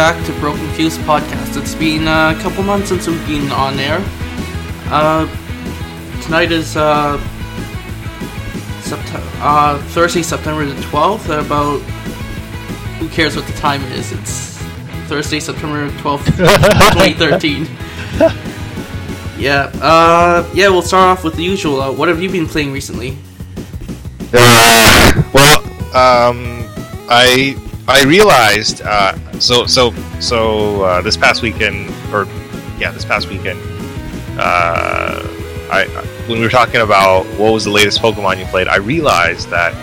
back to Broken Fuse Podcast. It's been a couple months since we've been on air. Uh, tonight is uh, Sept- uh, Thursday, September the 12th. About who cares what the time is? It's Thursday, September 12th, 2013. yeah, uh, yeah, we'll start off with the usual. Uh, what have you been playing recently? Uh, well, um, I I realized uh, so so so uh, this past weekend or yeah this past weekend uh, I when we were talking about what was the latest Pokemon you played I realized that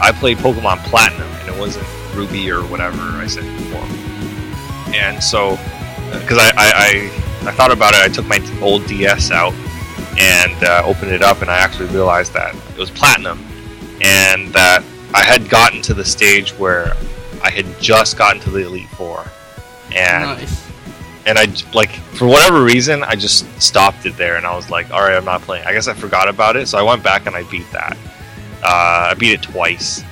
I played Pokemon Platinum and it wasn't Ruby or whatever I said before. And so because I, I, I I thought about it I took my old DS out and uh, opened it up and I actually realized that it was Platinum and that I had gotten to the stage where I had just gotten to the Elite Four, and Nice. and I like for whatever reason I just stopped it there, and I was like, all right, I'm not playing. I guess I forgot about it, so I went back and I beat that. Uh, I beat it twice,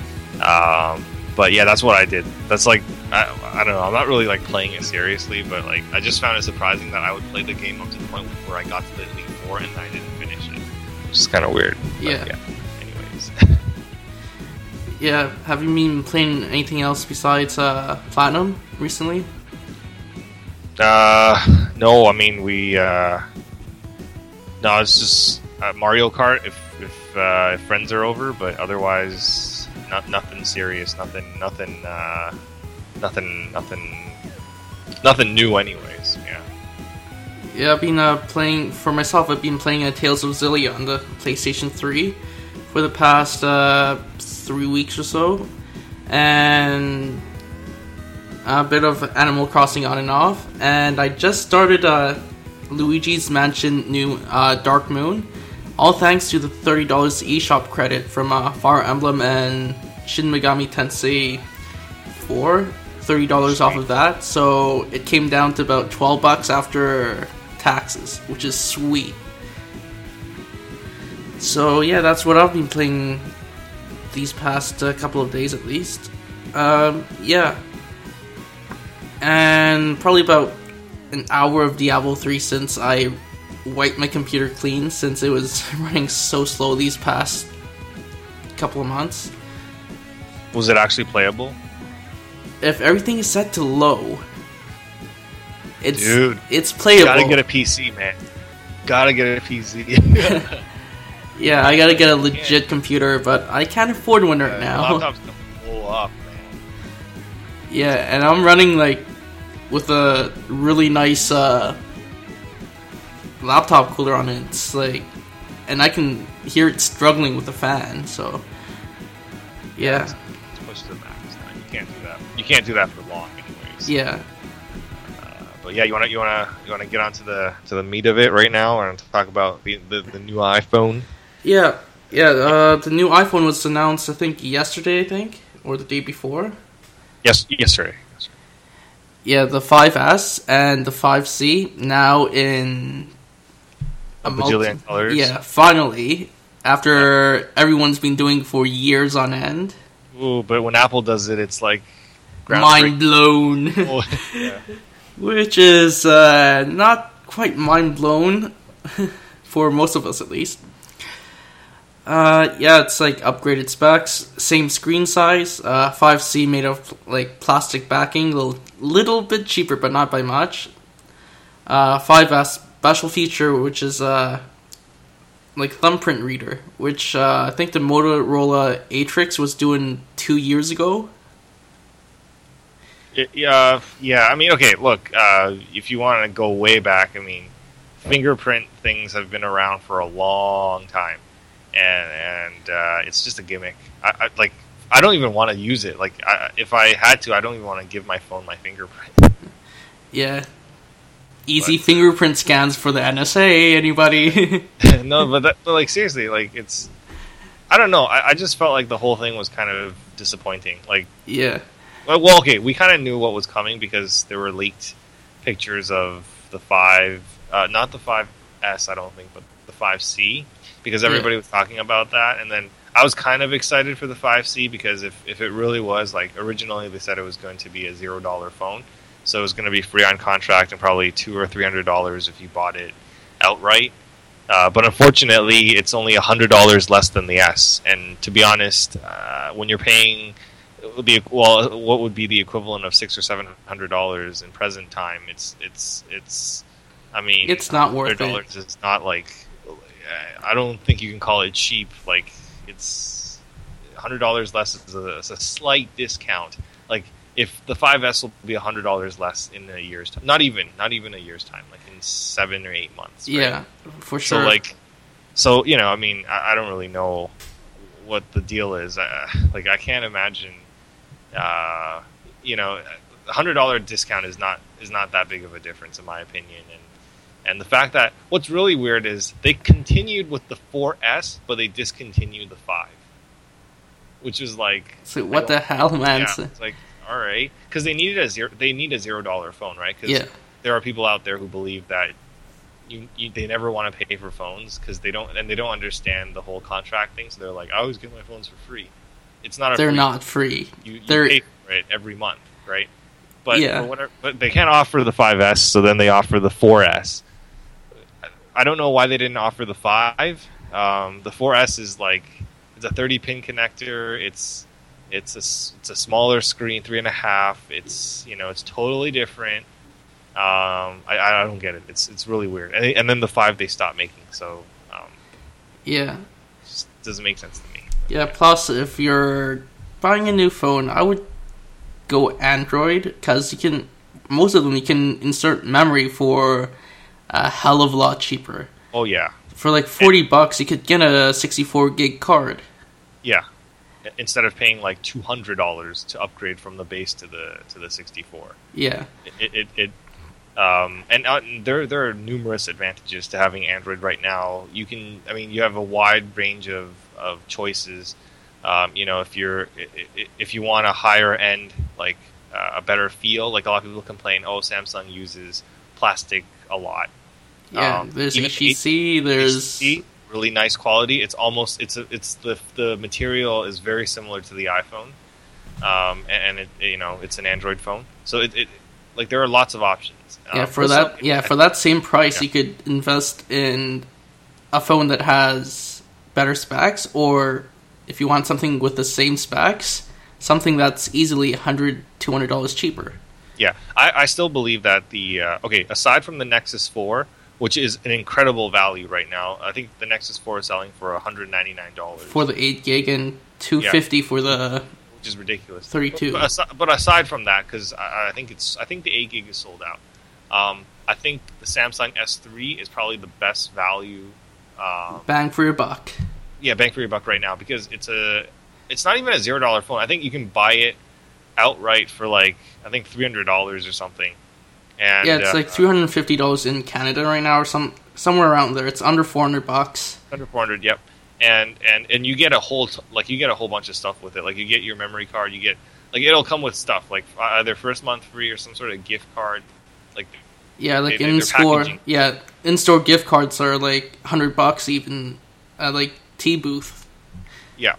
um, but yeah, that's what I did. That's like I, I don't know. I'm not really like playing it seriously, but like I just found it surprising that I would play the game up to the point where I got to the Elite Four and I didn't finish it, which is kind of weird. But, Yeah. Anyways. Yeah, have you been playing anything else besides uh, Platinum recently? Uh, no, I mean we. Uh, no, it's just uh, Mario Kart if if, uh, if friends are over, but otherwise, not nothing serious, nothing, nothing, uh, nothing, nothing, nothing new. Anyways, yeah. Yeah, I've been uh, playing for myself. I've been playing uh, Tales of Xillia on the PlayStation 3 for the past uh, three weeks or so, and a bit of Animal Crossing on and off. And I just started uh, Luigi's Mansion New uh, Dark Moon, all thanks to the thirty dollars eShop credit from uh, Fire Emblem and Shin Megami Tensei 4. Thirty dollars off of that, so it came down to about twelve bucks after taxes, which is sweet. So yeah, that's what I've been playing these past uh, couple of days at least. Um, yeah, and probably about an hour of Diablo three since I wiped my computer clean since it was running so slow these past couple of months. Was it actually playable? If everything is set to low, it's Dude, it's playable. Gotta get a PC, man. Gotta get a PC. Yeah, I gotta get a legit computer, but I can't afford one right now. Laptop's gonna blow up, man. Yeah, and I'm running like with a really nice uh, laptop cooler on it. It's like, and I can hear it struggling with the fan. So, yeah, It's pushed to the max. Now. You can't do that. You can't do that for long, anyways. yeah, Uh, but yeah, you wanna you wanna you wanna get onto the to the meat of it right now and talk about the the, the new iPhone. Yeah, yeah. Uh, the new iPhone was announced, I think, yesterday. I think, or the day before. Yes, yesterday. yesterday. Yeah, the 5S and the 5C now in A multi- bajillion colors. Yeah, finally, after everyone's been doing for years on end. Ooh, but when Apple does it, it's like Mind blown. yeah. Which is uh, not quite mind blown for most of us at least. Uh, yeah, it's like upgraded specs, same screen size, uh, 5C made of like plastic backing, little little bit cheaper, but not by much. Uh, 5S special feature, which is uh, like thumbprint reader, which uh, I think the Motorola Atrix was doing two years ago. Yeah, yeah. I mean, okay. Look, uh, if you want to go way back, I mean, fingerprint things have been around for a long time, and and uh, it's just a gimmick. I, I like. I don't even want to use it. Like, I, if I had to, I don't even want to give my phone my fingerprint. Yeah. Easy But- fingerprint scans for the NSA. Anybody? no, but, that, but like seriously, like it's. I don't know. I, I just felt like the whole thing was kind of disappointing. Like, yeah. well, okay, we kind of knew what was coming because there were leaked pictures of the five, uh, not the five S, I don't think, but the five C, because everybody was talking about that, and then I was kind of excited for the five C because if if it really was like originally they said it was going to be a zero dollar phone, so it's going to be free on contract and probably two or three hundred dollars if you bought it outright. Uh, but unfortunately, it's only hundred dollars less than the S. And to be honest, uh, when you're paying, it would be well, what would be the equivalent of six or seven hundred dollars in present time? It's it's it's. I mean, It's not worth it. dollars is not like. I don't think you can call it cheap. Like it's hundred dollars less is a, a slight discount. Like if the 5S will be hundred dollars less in a year's time, not even not even a year's time, like in seven or eight months. right? Yeah, for sure. So like, so you know, I mean, I, I don't really know what the deal is. Uh, like, I can't imagine. Uh, you know, a hundred dollar discount is not is not that big of a difference in my opinion. And and the fact that what's really weird is they continued with the 4S, but they discontinued the five, which is like so what the hell, man? yeah, it's like all right, because they needed a zero. They need a zero dollar phone, right? Because yeah, there are people out there who believe that you, you they never want to pay for phones because they don't and they don't understand the whole contract thing. So they're like, I always get my phones for free. It's not. A they're free, not free. You, you they're- pay for it every month, right? But Yeah. whatever, but they can't offer the 5S, so then they offer the 4S. I don't know why they didn't offer the five. Um, the 4S is like it's a 30 pin connector. It's it's a it's a smaller screen, three and a half. It's you know it's totally different. Um, I, I don't get it. It's it's really weird. And, and then the five they stopped making, so um, Yeah, just doesn't make sense to me. yeah. Plus, if you're buying a new phone, I would go Android because you can. Most of them you can insert memory for a hell of a lot cheaper. Oh yeah, For like forty bucks, you could get a sixty-four gig card. yeah. Instead of paying like two hundred dollars to upgrade from the base to the to the 64. Yeah, it, it, it um, and uh, there there are numerous advantages to having Android right now. You can, I mean, you have a wide range of, of choices. Um, you know, if you're if you want a higher end, like uh, a better feel, like a lot of people complain, oh, Samsung uses plastic a lot. Yeah. Um, there's HTC. There's really nice quality. It's almost it's a, it's the the material is very similar to the iPhone, um, and, and it you know it's an Android phone, so it, it like there are lots of options. yeah Um, for some- that. Yeah, for that same price, Yeah. you could invest in a phone that has better specs, or if you want something with the same specs, something that's easily 100 200 dollars cheaper. Yeah, I, I still believe that the uh, okay. Aside from the Nexus Four, which is an incredible value right now, I think the Nexus Four is selling for one hundred ninety nine dollars, for the 8 gig and 250 for the which is ridiculous. 32. But, aside, but aside from that, because I, I think it's I think the eight gig is sold out. Um, I think the Samsung S three is probably the best value. Um, bang for your buck. yeah, bang for your buck right now because it's a it's not even a zero dollar phone. I think you can buy it outright for like I think three hundred dollars or something. And yeah, it's uh, like $350 in Canada right now or some somewhere around there. It's under 400 bucks. Under 400, yep. And and and you get a whole t- like you get a whole bunch of stuff with it. Like you get your memory card, you get like it'll come with stuff like either first month free or some sort of gift card. Like Yeah, like They- in store. Yeah, in store gift cards are like 100 bucks even at like T booth. yeah,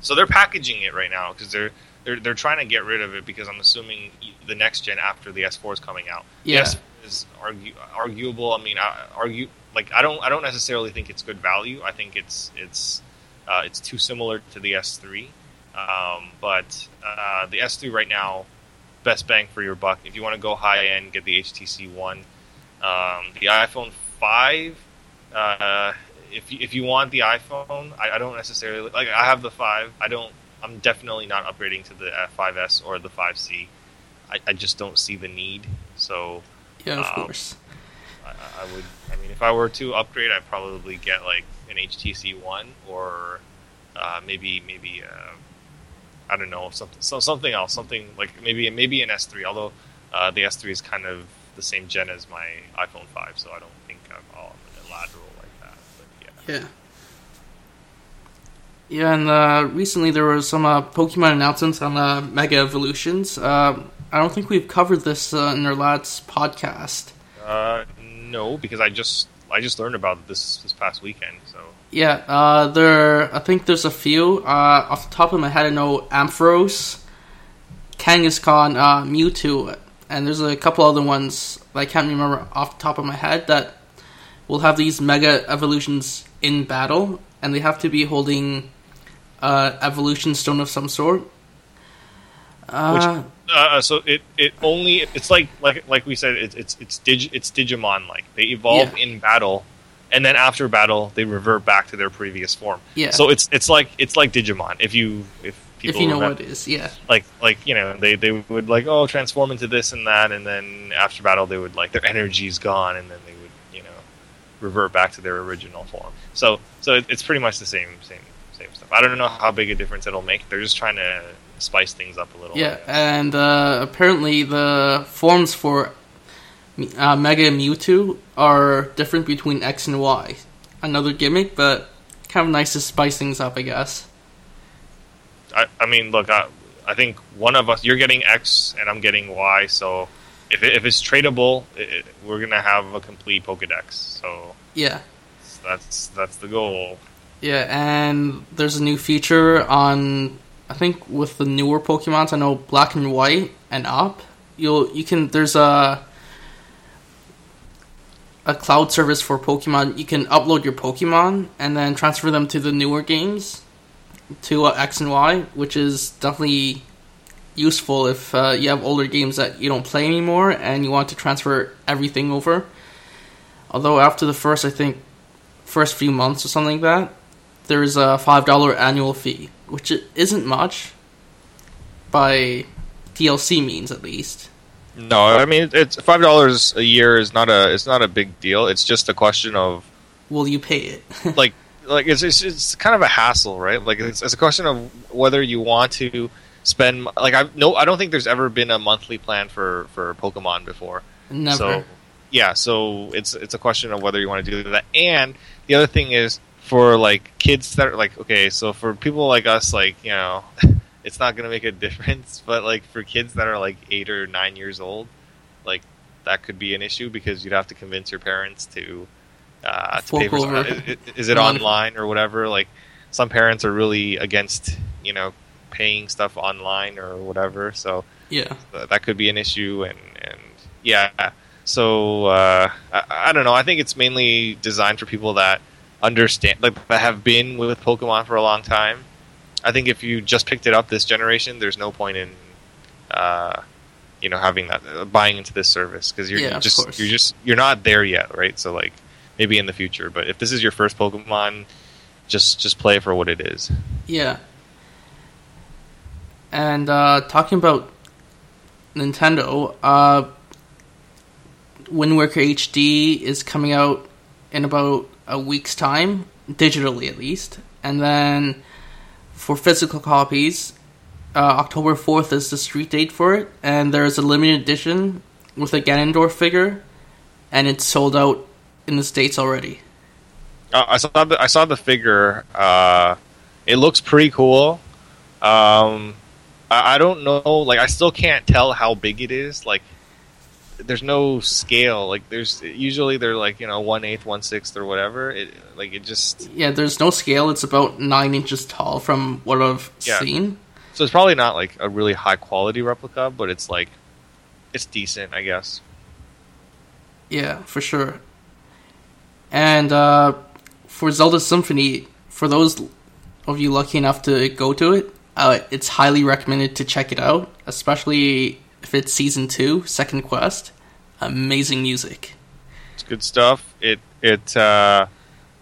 so they're packaging it right now because they're they're they're trying to get rid of it because I'm assuming the next gen after the S4 is coming out. Yeah. The S4 is argue, arguable. I mean, I, argue like I don't I don't necessarily think it's good value. I think it's it's uh, it's too similar to the S3. Um, but uh, the S3 right now, best bang for your buck. If you want to go high end, get the HTC One. Um, the iPhone 5. Uh, if you, if you want the iPhone, I, I don't necessarily like. I have the five. I don't. I'm definitely not upgrading to the uh, 5S or the 5C. I, I just don't see the need. So Yeah, of Um, course. I, I would. I mean, if I were to upgrade, I'd probably get like an HTC One or uh, maybe maybe uh, I don't know something so, something else, something like maybe maybe an S3. Although uh, the S3 is kind of the same gen as my iPhone 5, so I don't think I'm all in a lateral like that. But yeah. Yeah. Yeah, and uh, recently there was some uh, Pokemon announcements on uh, Mega Evolutions. Uh, I don't think we've covered this uh, in our last podcast. Uh, no, because I just I just learned about it this this past weekend. So Yeah, uh, there. I think there's a few. Uh, off the top of my head, I know Ampharos, Kangaskhan, uh, Mewtwo, and there's a couple other ones that I can't remember off the top of my head that will have these mega evolutions in battle, and they have to be holding uh, evolution stone of some sort. Uh, Uh, so it, it only it's like like like we said it's it's it's, dig, it's Digimon like they evolve Yeah. in battle, and then after battle they revert back to their previous form. yeah, So it's it's like it's like Digimon if you if people if you know remember- what it is, yeah, like like you know they they would like oh transform into this and that and then after battle they would like their energy's gone and then they would you know revert back to their original form so so it, it's pretty much the same same same stuff. I don't know how big a difference it'll make. They're just trying to spice things up a little yeah, and uh, apparently the forms for uh, Mega Mewtwo are different between X and Y. Another gimmick, but kind of nice to spice things up, I guess. I, I mean look I, I think one of us you're getting x and i'm getting y so if, it, if it's tradable it, it- we're gonna have a complete pokedex so Yeah, that's that's the goal yeah, and there's a new feature on I think with the newer Pokemons. I know Black and White and up. You'll you can there's a a cloud service for Pokemon. You can upload your Pokemon and then transfer them to the newer games to uh, X and Y, which is definitely useful if uh, you have older games that you don't play anymore and you want to transfer everything over. Although after the first, I think, first few months or something like that, there is a five dollar annual fee, which isn't much by DLC means at least. No, I mean it's five dollars a year is not a it's not a big deal. It's just a question of Will you pay it? like like it's it's, it's kind of a hassle, right? Like it's, it's a question of whether you want to spend like I no I don't think there's ever been a monthly plan for for Pokemon before. Never. So yeah, so it's it's a question of whether you want to do that. And the other thing is for like kids that are like okay, so for people like us, like you know, it's not gonna make a difference. But like for kids that are like eight or nine years old, like that could be an issue because you'd have to convince your parents to uh, to pay for over. is, is- it online or whatever. Like some parents are really against you know paying stuff online or whatever. So yeah. that could be an issue and and yeah so uh, I, I don't know i think it's mainly designed for people that understand like that have been with pokemon for a long time. I think if you just picked it up this generation there's no point in uh, you know having that uh, buying into this service because you're Yeah, just you're just you're not there yet right? So like maybe in the future but if this is your first pokemon just just play for what it is. Yeah. And uh, talking about Nintendo, uh, Wind Waker HD is coming out in about a week's time, digitally at least. And then for physical copies, uh, October 4th is the street date for it. And there's a limited edition with a Ganondorf figure, and it's sold out in the States already. Uh, I saw the I saw the figure. Uh, it looks pretty cool. Um, I, I don't know. Like, I still can't tell how big it is. Like, there's no scale. Like, there's usually they're like you know one eighth, one sixth, or whatever. It like it just Yeah, there's no scale. It's about nine inches tall from what I've Yeah. seen. so it's probably not like a really high quality replica, but it's like it's decent, I guess. Yeah, for sure. And uh, for Zelda Symphony, for those of you lucky enough to go to it, uh, it's highly recommended to check it out, especially it's season two, second quest. Amazing music. It's good stuff. It it uh,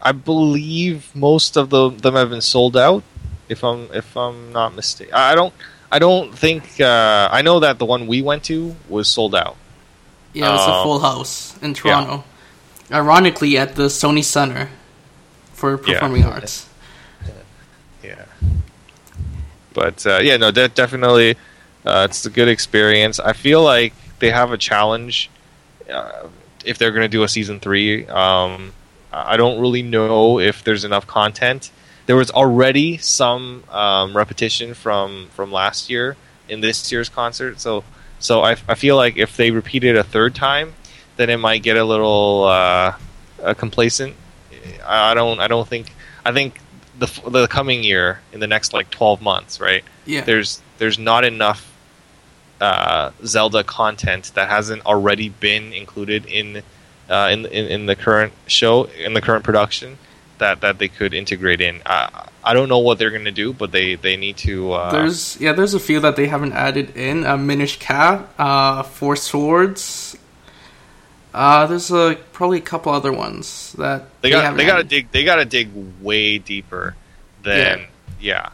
I believe most of the, them have been sold out. If I'm if I'm not mistaken, I don't I don't think uh, I know that the one we went to was sold out. Yeah, it's a Oh. full house in Toronto. Ironically, at the Sony Center for Yeah. Performing Arts. Yeah. But uh, yeah, no, de- definitely, uh, it's a good experience. I feel like they have a challenge uh, if they're going to do a season three. Um, I don't really know if there's enough content. There was already some um, repetition from from last year in this year's concert, so so I, I feel like if they repeat it a third time, then it might get a little uh, uh, complacent. I I don't I don't think I think the the coming year in the next like 12 months right Yeah. there's there's not enough uh, Zelda content that hasn't already been included in, uh, in in in the current show in the current production that that they could integrate in. I I don't know what they're gonna do, but they they need to. Uh, There's yeah, there's a few that they haven't added in. Uh, Minish Cap, uh, Four Swords. Uh, there's a probably a couple other ones that they got they got to added. dig they got to dig way deeper than yeah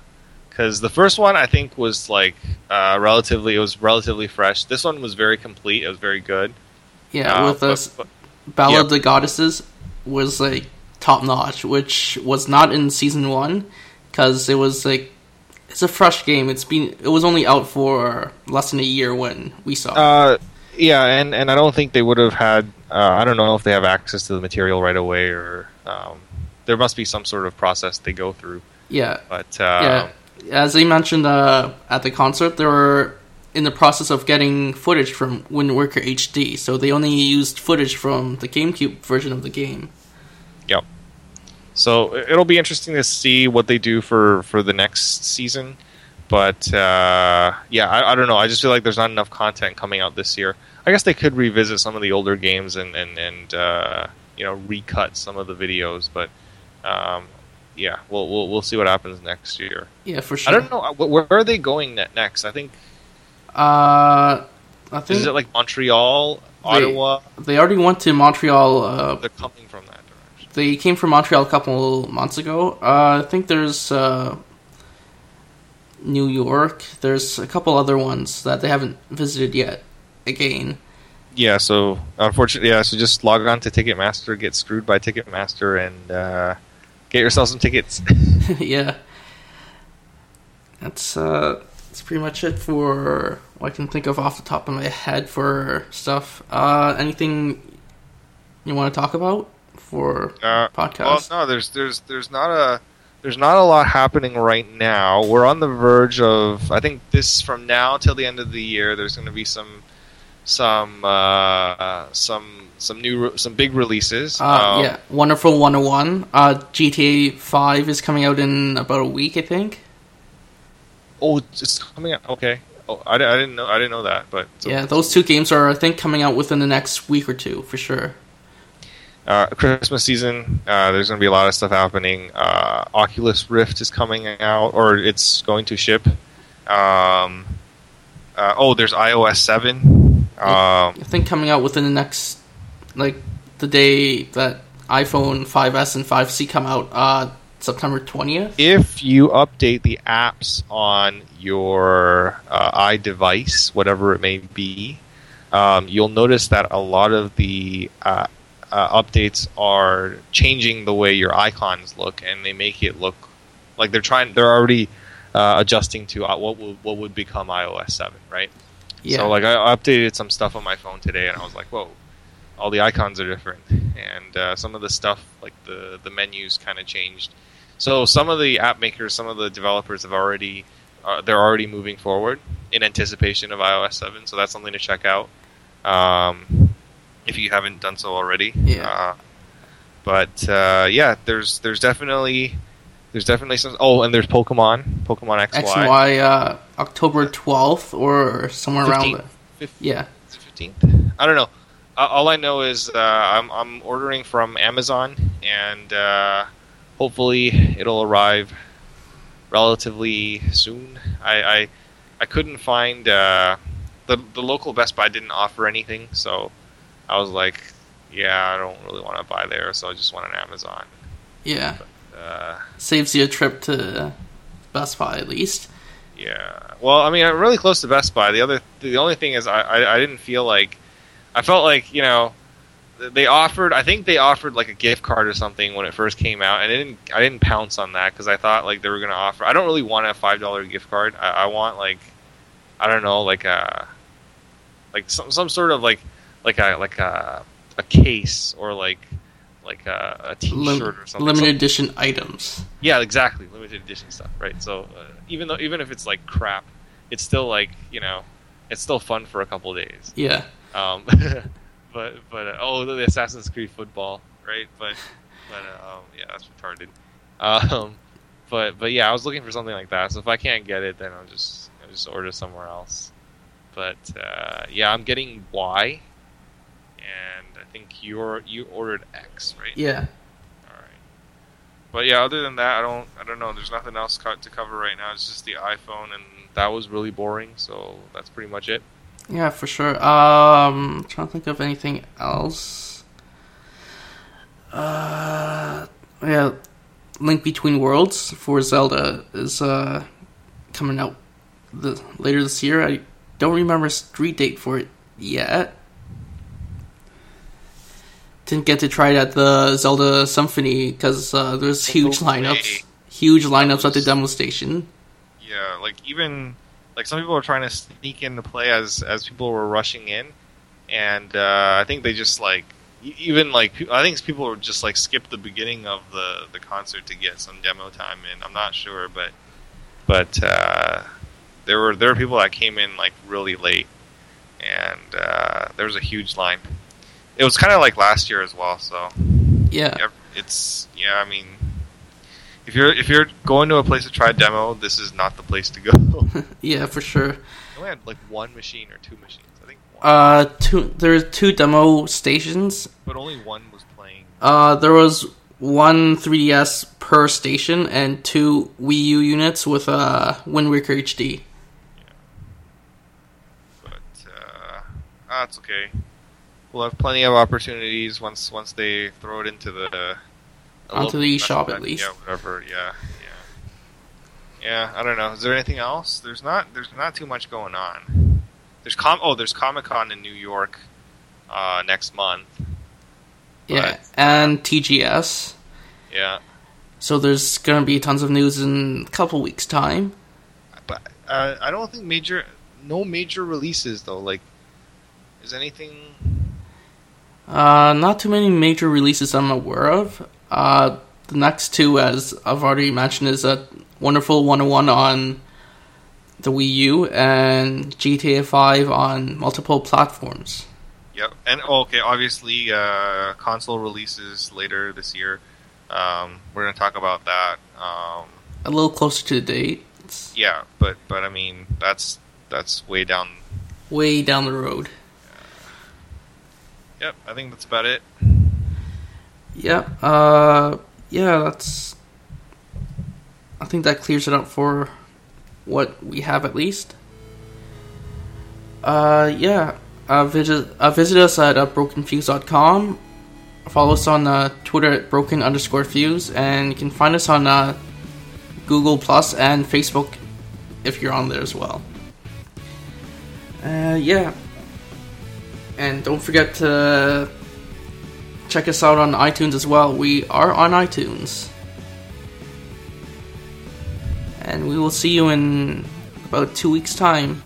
because the first one i think was like uh, relatively it was relatively fresh this one was very complete it was very good Yeah, Uh, with us, but- Ballad yeah. of the Goddesses was like top notch, which was not in season one because it was like it's a fresh game. It's been it was only out for less than a year when we saw. it. uh, yeah and and i don't think they would have had uh, i don't know if they have access to the material right away or um, there must be some sort of process they go through yeah, but uh, yeah. As they mentioned uh, at the concert, they were in the process of getting footage from Wind Waker HD, so they only used footage from the GameCube version of the game. Yep. So it'll be interesting to see what they do for for the next season. But uh, yeah, I, I don't know. I just feel like there's not enough content coming out this year. I guess they could revisit some of the older games and and and uh, you know recut some of the videos. But um, yeah, we'll, we'll we'll see what happens next year. Yeah, for sure. I don't know where are they going next. I think Uh, I think is it like Montreal, Ottawa? they already went to Montreal. Uh, They're coming from that direction. They came from Montreal a couple months ago. Uh, I think there's uh, New York. There's a couple other ones that they haven't visited yet. Again, Yeah, so unfortunately, yeah, so just log on to Ticketmaster, get screwed by Ticketmaster, and uh, get yourself some tickets. yeah. That's uh, that's pretty much it for what I can think of off the top of my head for stuff. Uh, anything you want to talk about for Uh, podcast? well, no, there's there's there's not a there's not a lot happening right now. We're on the verge of I think this from now till the end of the year. There's going to be some some uh, some some new re- some big releases. Uh, Um, yeah, Wonderful 101. Uh, GTA 5 is coming out in about a week, I think. Oh, it's coming out. Okay. Oh, I, I didn't know. I didn't know that. But so- Yeah, those two games are, I think, coming out within the next week or two for sure. uh, Christmas season. Uh, there's going to be a lot of stuff happening. Uh, Oculus Rift is coming out, or it's going to ship. Um, uh, oh, there's iOS seven. Um, I think coming out within the next, like, the day that iPhone 5S and 5C come out, uh, September 20th. if you update the apps on your uh, iDevice, whatever it may be, um, you'll notice that a lot of the uh, uh, updates are changing the way your icons look, and they make it look like they're trying. They're already uh, adjusting to uh, what will, what would become iOS seven, right? Yeah. So like I updated some stuff on my phone today, and I was like, whoa, all the icons are different, and uh, some of the stuff like the the menus kind of changed. So some of the app makers, some of the developers have already uh, they're already moving forward in anticipation of iOS seven. So that's something to check out um, if you haven't done so already. Yeah. Uh, but uh, yeah, there's there's definitely there's definitely some. Oh, and there's Pokemon, Pokemon XY. X and Y, uh, October 12th or somewhere around 15th. there. Fif- Yeah. Is it fifteenth? I don't know. Uh, all I know is uh, I'm I'm ordering from Amazon, and uh, hopefully it'll arrive relatively soon. I I, I couldn't find uh, the the local Best Buy didn't offer anything, so I was like, yeah, I don't really want to buy there, so I just went on Amazon. Yeah. Uh, Saves you a trip to Best Buy at least. Yeah. Well, I mean, I'm really close to Best Buy. The other, the only thing is, I, I, I didn't feel like, I felt like you know, they offered. I think they offered like a gift card or something when it first came out, and I didn't, I didn't pounce on that because I thought like they were gonna offer. I don't really want a five dollar gift card. I, I want like, I don't know, like a, like some some sort of like, like a like a a case or like like a, a T-shirt Lim- or something. limited edition items. Yeah, exactly. Limited edition stuff, right? So uh, even though even if it's like crap, it's still like you know, it's still fun for a couple days. Yeah. Um, but but uh, oh, the Assassin's Creed football, right? But but uh, um, yeah, that's retarded. Um, but but yeah, I was looking for something like that. So if I can't get it, then I'll just I'll just order somewhere else. but uh, yeah, I'm getting Y, and I think you're you ordered X, right? Yeah. All right. But yeah, other than that, I don't I don't know. There's nothing else to cover right now. It's just the iPhone, and that was really boring. So that's pretty much it. Yeah, for sure. Um, trying to think of anything else. Uh, yeah, Link Between Worlds for Zelda is uh coming out the later this year. I don't remember a street date for it yet. Didn't get to try it at the Zelda Symphony because uh, there's huge lineups, huge lineups at the demo station. Yeah, like even like some people were trying to sneak in to play as as people were rushing in, and uh, I think they just like even like I think people were just like skipped the beginning of the the concert to get some demo time in. I'm not sure, but but uh, there were there were people that came in like really late, and uh, there was a huge line. It was kind of like last year as well, so Yeah, yeah, it's yeah. I mean, if you're if you're going to a place to try a demo, this is not the place to go. yeah, for sure. only had like one machine or two machines, I think, one, Uh, two. There's two demo stations. but only one was playing. Uh, there was one 3DS per station and two Wii U units with uh, Wind Waker HD. Yeah. But uh, ah, it's okay. We'll have plenty of opportunities once once they throw it into the a Onto the eShop at least. Yeah, whatever. Yeah, yeah, yeah. I don't know. Is there anything else? There's not. There's not too much going on. There's com. Oh, there's Comic Con in New York uh, next month. Yeah, and TGS. Yeah, So there's gonna be tons of news in a couple weeks' time. but uh, I don't think major. No major releases though. Like, is anything? Uh, not too many major releases I'm aware of. Uh, the next two, as I've already mentioned, is a Wonderful 101 on the Wii U and GTA 5 on multiple platforms. Yep. And oh, okay, obviously, uh, console releases later this year. Um, we're gonna talk about that. Um, A little closer to the date. Yeah, but but I mean that's that's way down. way down the road. Yep, I think that's about it. Yeah, uh, yeah, that's. I think that clears it up for what we have at least. Uh, yeah, uh, visit uh, visit us at uh, brokenfuse.com. Follow us on uh, Twitter at broken underscore fuse, and you can find us on uh, Google Plus and Facebook if you're on there as well. Uh, yeah, and don't forget to check us out on iTunes as well. We are on iTunes. And we will see you in about two weeks' time.